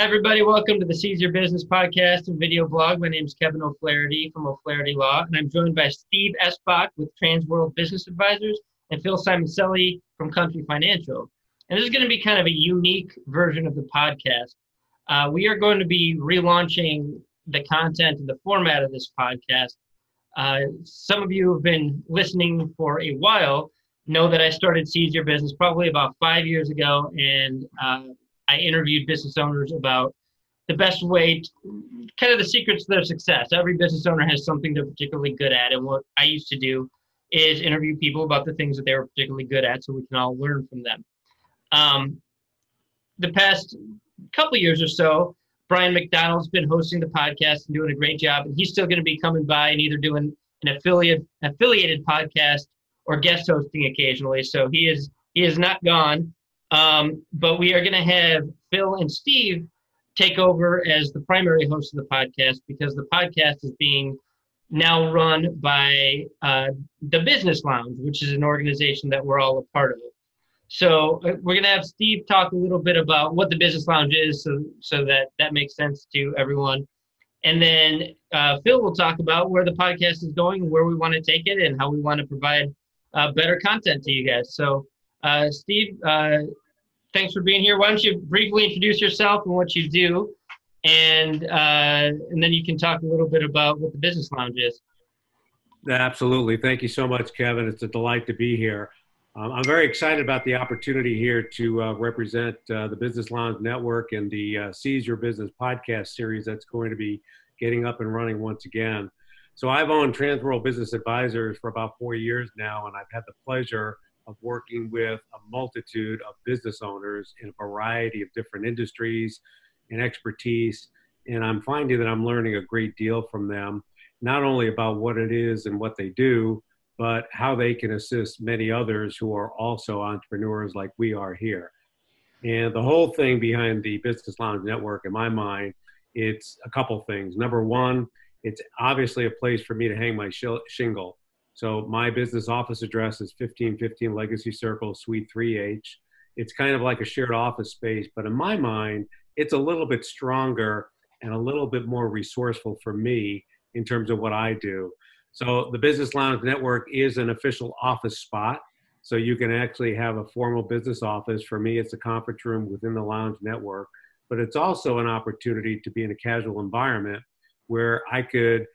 Everybody. Welcome to the Seize Your Business podcast and video blog. My name is Kevin O'Flaherty from O'Flaherty Law, and I'm joined by Steve Eschbach with Transworld Business Advisors and Phil Simoncelli from Country Financial. And this is going to be kind of a unique version of the podcast. Uh, we are going to be relaunching the content and the format of this podcast. Uh, some of you have been listening for a while know that I started Seize Your Business probably about five years ago, and uh, I interviewed business owners about the best way, to, kind of the secrets to their success. Every business owner has something they're particularly good at, and what I used to do is interview people about the things that they were particularly good at, so we can all learn from them. Um, the past couple years or so, Brian McDonald's been hosting the podcast and doing a great job, and he's still going to be coming by and either doing an affiliate affiliated podcast or guest hosting occasionally. So he is he is not gone. Um, but we are going to have Phil and Steve take over as the primary host of the podcast because the podcast is being now run by uh, the Business Lounge, which is an organization that we're all a part of. So uh, we're going to have Steve talk a little bit about what the Business Lounge is, so so that that makes sense to everyone. And then uh, Phil will talk about where the podcast is going, where we want to take it, and how we want to provide uh, better content to you guys. So, uh, Steve, uh, thanks for being here. Why don't you briefly introduce yourself and what you do, and uh, and then you can talk a little bit about what the Business Lounge is. Absolutely. Thank you so much, Kevin. It's a delight to be here. Um, I'm very excited about the opportunity here to uh, represent uh, the Business Lounge Network and the uh, Seize Your Business podcast series that's going to be getting up and running once again. So I've owned Transworld Business Advisors for about four years now, and I've had the pleasure of working with a multitude of business owners in a variety of different industries and expertise. And I'm finding that I'm learning a great deal from them, not only about what it is and what they do, but how they can assist many others who are also entrepreneurs like we are here. And the whole thing behind the Business Lounge Network, in my mind, it's a couple things. Number one, it's obviously a place for me to hang my shingle. So my business office address is 1515 Legacy Circle, Suite 3H. It's kind of like a shared office space, but in my mind, it's a little bit stronger and a little bit more resourceful for me in terms of what I do. So the Business Lounge Network is an official office spot. So you can actually have a formal business office. For me, it's a conference room within the lounge network, but it's also an opportunity to be in a casual environment where I could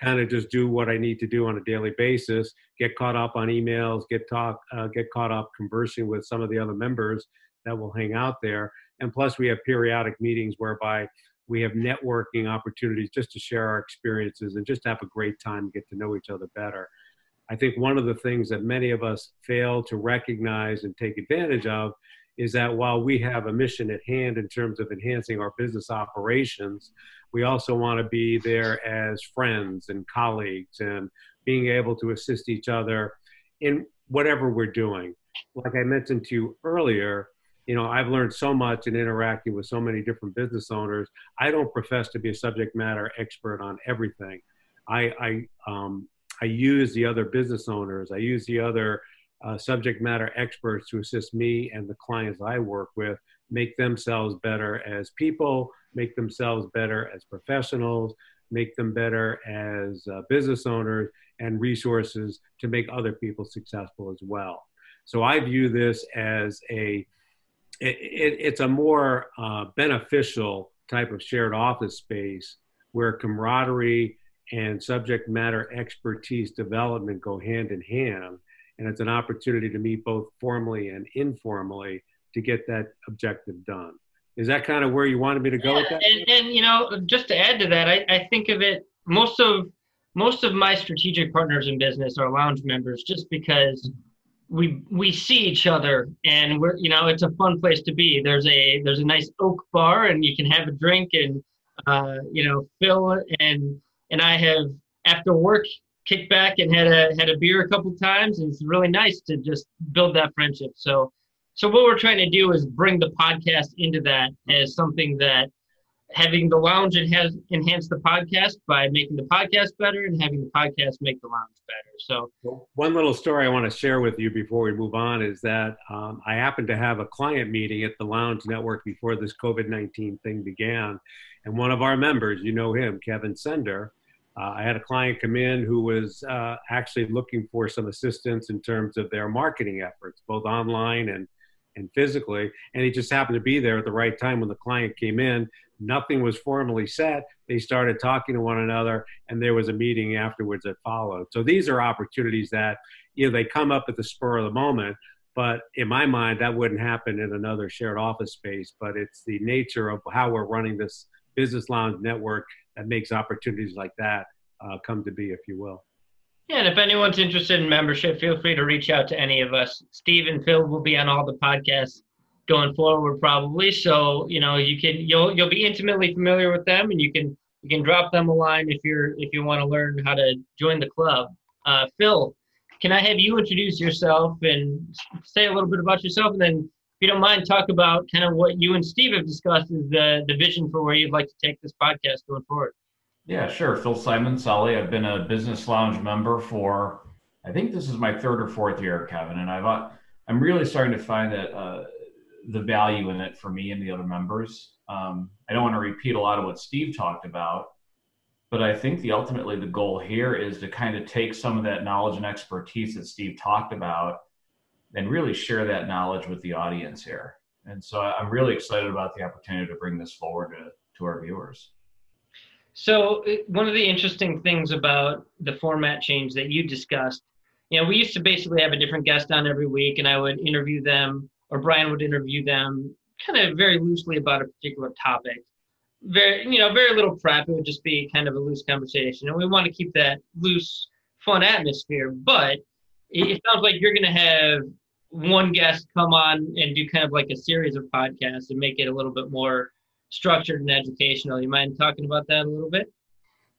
kind of just do what I need to do on a daily basis, get caught up on emails, get talk, uh, get caught up conversing with some of the other members that will hang out there. And plus, we have periodic meetings whereby we have networking opportunities just to share our experiences and just have a great time, get to know each other better. I think one of the things that many of us fail to recognize and take advantage of is that while we have a mission at hand in terms of enhancing our business operations, we also want to be there as friends and colleagues and being able to assist each other in whatever we're doing. Like I mentioned to you earlier, you know, I've learned so much in interacting with so many different business owners. I don't profess to be a subject matter expert on everything. I, I, um, I use the other business owners, I use the other uh, subject matter experts to assist me and the clients I work with make themselves better as people, make themselves better as professionals, make them better as uh, business owners, and resources to make other people successful as well. So I view this as a it, it, it's a more uh, beneficial type of shared office space where camaraderie and subject matter expertise development go hand in hand and it's an opportunity to meet both formally and informally to get that objective done. Is that kind of where you wanted me to go yeah, with that? And, and, you know, just to add to that, I, I think of it most of most of my strategic partners in business are lounge members just because we we see each other and we're you know it's a fun place to be there's a there's a nice oak bar and you can have a drink and uh, you know phil and and i have after work kicked back and had a had a beer a couple times, and it's really nice to just build that friendship. So, so what we're trying to do is bring the podcast into that as something that having the lounge enhance, enhance the podcast by making the podcast better and having the podcast make the lounge better. So, one little story I want to share with you before we move on is that um, I happened to have a client meeting at the Lounge Network before this COVID 19 thing began. And one of our members, you know him, Kevin Sender, I had a client come in who was uh, actually looking for some assistance in terms of their marketing efforts, both online and and physically. And he just happened to be there at the right time when the client came in. Nothing was formally set. They started talking to one another, and there was a meeting afterwards that followed. So these are opportunities that you know they come up at the spur of the moment. But in my mind, that wouldn't happen in another shared office space. But it's the nature of how we're running this business lounge network that makes opportunities like that uh, come to be, if you will. Yeah, and if anyone's interested in membership, feel free to reach out to any of us. Steve and Phil will be on all the podcasts going forward, probably. So you know you can you'll you'll be intimately familiar with them, and you can you can drop them a line if you're if you want to learn how to join the club. Uh, Phil, can I have you introduce yourself and say a little bit about yourself, and then you don't mind, talk about kind of what you and Steve have discussed is the the vision for where you'd like to take this podcast going forward. Yeah, sure. Phil Simon Sully. I've been a Business Lounge member for, I think this is my third or fourth year, Kevin, and I've uh, I'm really starting to find that uh, the value in it for me and the other members. Um, I don't want to repeat a lot of what Steve talked about, but I think the ultimately the goal here is to kind of take some of that knowledge and expertise that Steve talked about and really share that knowledge with the audience here. And so I'm really excited about the opportunity to bring this forward to, to our viewers. So uh, one of the interesting things about the format change that you discussed, you know, we used to basically have a different guest on every week, and I would interview them, or Brian would interview them, kind of very loosely about a particular topic. Very, you know, very little prep. It would just be kind of a loose conversation, and we want to keep that loose, fun atmosphere. But it sounds like you're going to have one guest come on and do kind of like a series of podcasts and make it a little bit more structured and educational. You mind talking about that a little bit?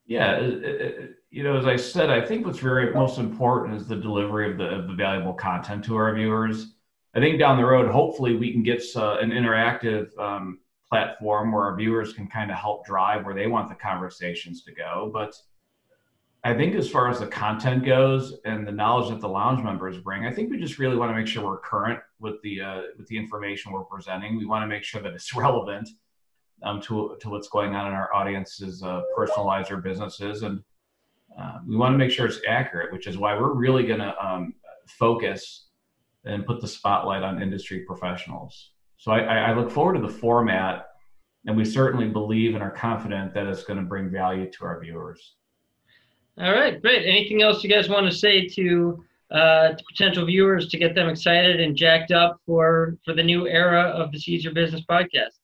Yeah, uh, uh, you know, as I said, I think what's very most important is the delivery of the, of the valuable content to our viewers. I think down the road, hopefully, we can get uh, an interactive um, platform where our viewers can kind of help drive where they want the conversations to go. But I think as far as the content goes and the knowledge that the lounge members bring, I think we just really want to make sure we're current with the uh, with the information we're presenting. We want to make sure that it's relevant um, to, to what's going on in our audience's uh, personal lives or businesses. And uh, we want to make sure it's accurate, which is why we're really going to um, focus and put the spotlight on industry professionals. So I, I look forward to the format, and we certainly believe and are confident that it's going to bring value to our viewers. All right, great. Anything else you guys want to say to, uh, to potential viewers to get them excited and jacked up for for the new era of the Seize Your Business podcast?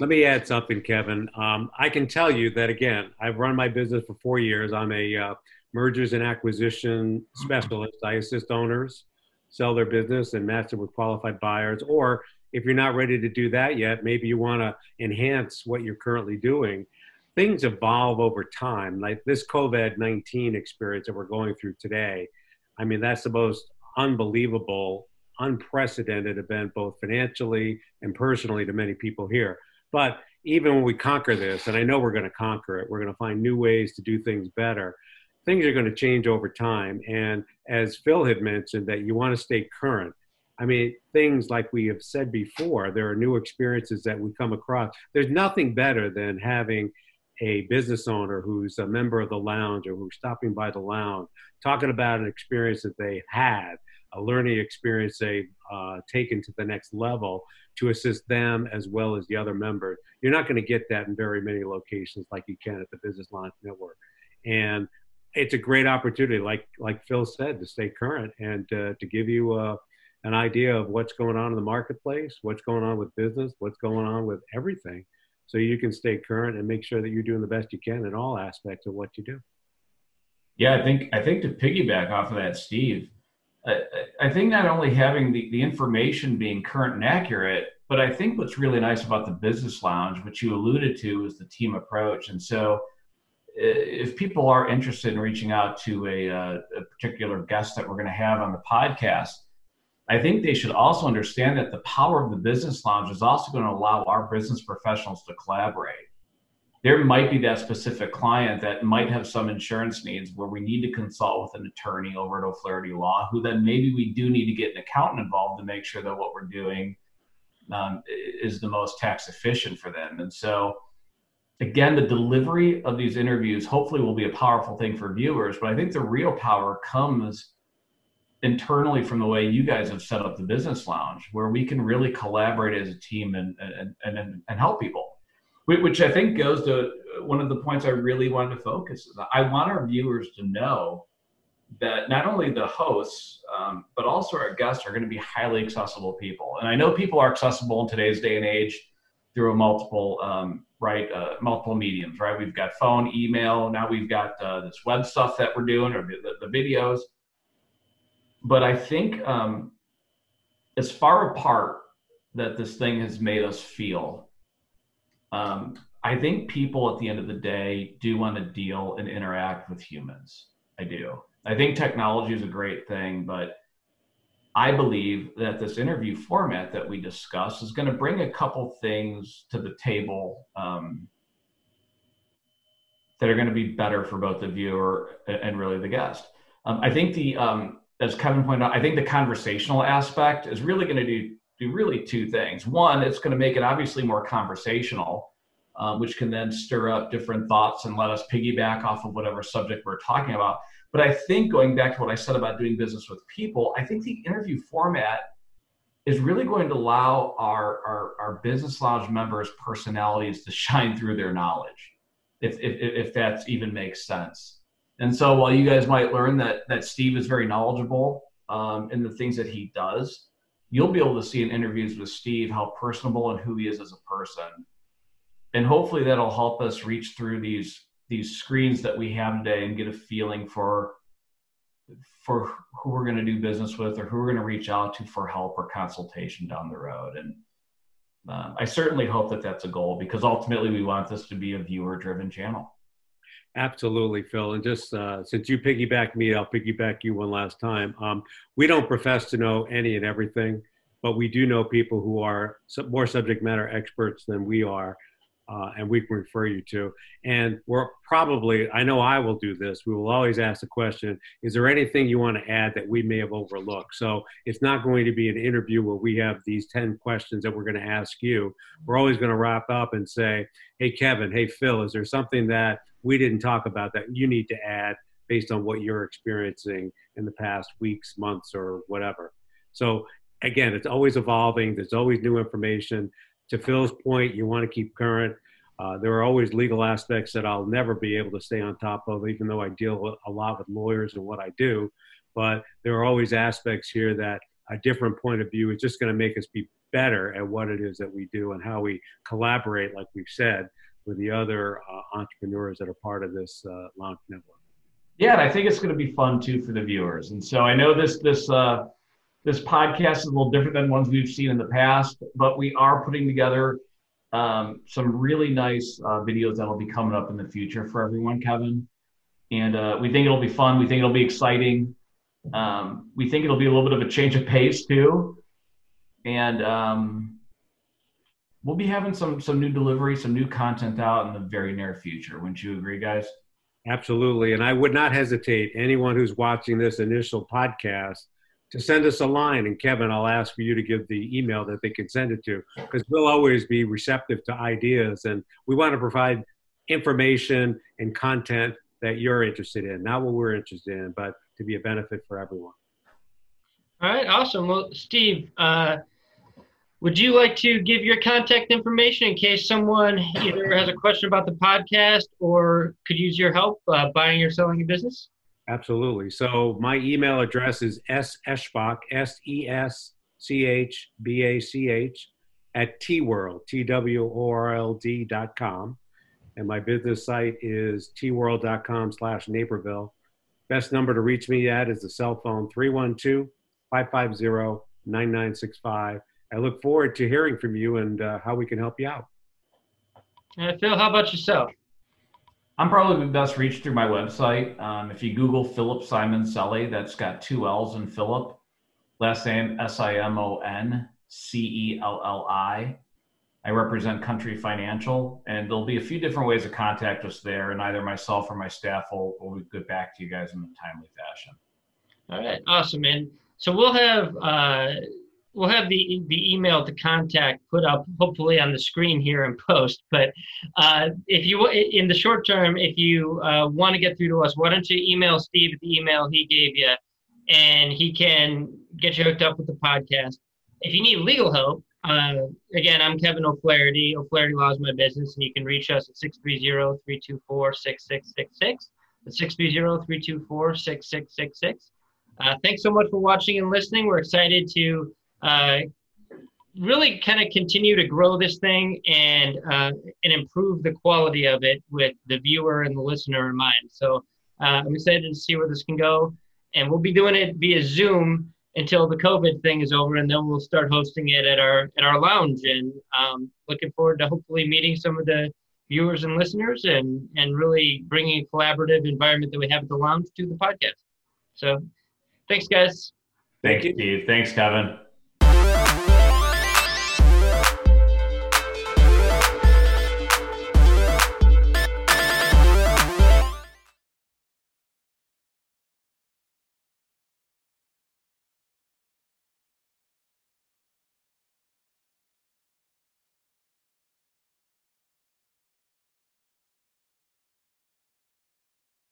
Let me add something, Kevin. Um, I can tell you that again, I've run my business for four years. I'm a uh, mergers and acquisition specialist. I assist owners sell their business and match them with qualified buyers. Or if you're not ready to do that yet, maybe you want to enhance what you're currently doing. Things evolve over time. Like this COVID 19 experience that we're going through today, I mean, that's the most unbelievable, unprecedented event, both financially and personally, to many people here. But even when we conquer this, and I know we're going to conquer it, we're going to find new ways to do things better. Things are going to change over time. And as Phil had mentioned, that you want to stay current. I mean, things like we have said before, there are new experiences that we come across. There's nothing better than having a business owner who's a member of the lounge or who's stopping by the lounge talking about an experience that they had a learning experience they've uh, taken to the next level to assist them as well as the other members. You're not going to get that in very many locations like you can at the Business Lounge Network. And it's a great opportunity, like like Phil said, to stay current and uh, to give you uh, an idea of what's going on in the marketplace, what's going on with business, what's going on with everything, so you can stay current and make sure that you're doing the best you can in all aspects of what you do. Yeah, I think I think to piggyback off of that, Steve, I, think not only having the, the information being current and accurate, but I think what's really nice about the business lounge, which you alluded to, is the team approach. And so, if people are interested in reaching out to a, uh, a particular guest that we're going to have on the podcast, I think they should also understand that the power of the business lounge is also going to allow our business professionals to collaborate. there might be that specific client that might have some insurance needs where we need to consult with an attorney over at O'Flaherty Law, who then maybe we do need to get an accountant involved to make sure that what we're doing um, is the most tax efficient for them. And so, again, the delivery of these interviews hopefully will be a powerful thing for viewers, but I think the real power comes internally from the way you guys have set up the business lounge, where we can really collaborate as a team and, and, and, and help people which I think goes to one of the points I really wanted to focus. I want our viewers to know that not only the hosts, um, but also our guests are going to be highly accessible people. And I know people are accessible in today's day and age through multiple, um, right, uh, multiple mediums, right? We've got phone, email. Now we've got uh, this web stuff that we're doing, or the, the videos. But I think um, as far apart that this thing has made us feel um, I think people at the end of the day do want to deal and interact with humans. I do. I think technology is a great thing, but I believe that this interview format that we discuss is going to bring a couple things to the table um, that are going to be better for both the viewer and really the guest. Um, I think the, um, as Kevin pointed out, I think the conversational aspect is really going to do do really two things. One, it's going to make it obviously more conversational, um, which can then stir up different thoughts and let us piggyback off of whatever subject we're talking about. But I think going back to what I said about doing business with people, I think the interview format is really going to allow our, our, our business lounge members' personalities to shine through their knowledge, if, if, if that even makes sense. And so while you guys might learn that, that Steve is very knowledgeable um, in the things that he does, you'll be able to see in interviews with Steve how personable and who he is as a person. And hopefully that'll help us reach through these these screens that we have today and get a feeling for for who we're going to do business with or who we're going to reach out to for help or consultation down the road. And um, I certainly hope that that's a goal because ultimately we want this to be a viewer driven channel. Absolutely, Phil. And just uh, since you piggyback me, I'll piggyback you one last time. Um, we don't profess to know any and everything, but we do know people who are more subject matter experts than we are, uh, and we can refer you to. And we're probably, I know I will do this, we will always ask the question Is there anything you want to add that we may have overlooked? So it's not going to be an interview where we have these 10 questions that we're going to ask you. We're always going to wrap up and say, Hey, Kevin, hey, Phil, is there something that we didn't talk about that you need to add based on what you're experiencing in the past weeks, months, or whatever. So again, it's always evolving. There's always new information. To Phil's point, you want to keep current. Uh, there are always legal aspects that I'll never be able to stay on top of, even though I deal a lot with lawyers and what I do. But there are always aspects here that a different point of view is just going to make us be better at what it is that we do and how we collaborate, like we've said, with the other uh, entrepreneurs that are part of this uh, lounge network. Yeah, and I think it's going to be fun too for the viewers. And so I know this this uh, this podcast is a little different than ones we've seen in the past, but we are putting together um, some really nice uh, videos that'll be coming up in the future for everyone, Kevin. And uh, we think it'll be fun. We think it'll be exciting. Um, we think it'll be a little bit of a change of pace too. And um, we'll be having some some new delivery, some new content out in the very near future. Wouldn't you agree, guys? Absolutely. And I would not hesitate anyone who's watching this initial podcast to send us a line. And Kevin, I'll ask for you to give the email that they can send it to because we'll always be receptive to ideas. And we want to provide information and content that you're interested in, not what we're interested in, but to be a benefit for everyone. All right, awesome. Well, Steve, uh, would you like to give your contact information in case someone either has a question about the podcast or could use your help uh, buying or selling a business? Absolutely. So my email address is seschbach, S-E-S-C-H-B-A-C-H, at tworld, T-W-O-R-L-D dot com. And my business site is tworld.com slash Naperville. Best number to reach me at is the cell phone 312 550 9965 I look forward to hearing from you and uh, how we can help you out. Uh, Phil, how about yourself? I'm probably best reached through my website. Um, if you Google Phillip Simoncelli, that's got two L's in Phillip. Last name S I M O N C E L L I. I represent Country Financial, and there'll be a few different ways to contact us there, and either myself or my staff will, will get back to you guys in a timely fashion. All right, awesome, and so we'll have uh, we'll have the the email to contact put up hopefully on the screen here in post. But uh, if you in the short term, if you uh, want to get through to us, why don't you email Steve at the email he gave you, and he can get you hooked up with the podcast. If you need legal help, uh, again, I'm Kevin O'Flaherty. O'Flaherty Law is my business, and you can reach us at 630-324-6666. That's 630-324-6666. Uh, thanks so much for watching and listening. We're excited to uh, really kind of continue to grow this thing and uh, and improve the quality of it with the viewer and the listener in mind. So uh, I'm excited to see where this can go, and we'll be doing it via Zoom until the COVID thing is over, and then we'll start hosting it at our at our lounge. And um, looking forward to hopefully meeting some of the viewers and listeners, and and really bringing a collaborative environment that we have at the lounge to the podcast. So, thanks, guys. Thank you, Steve. Thanks, Kevin.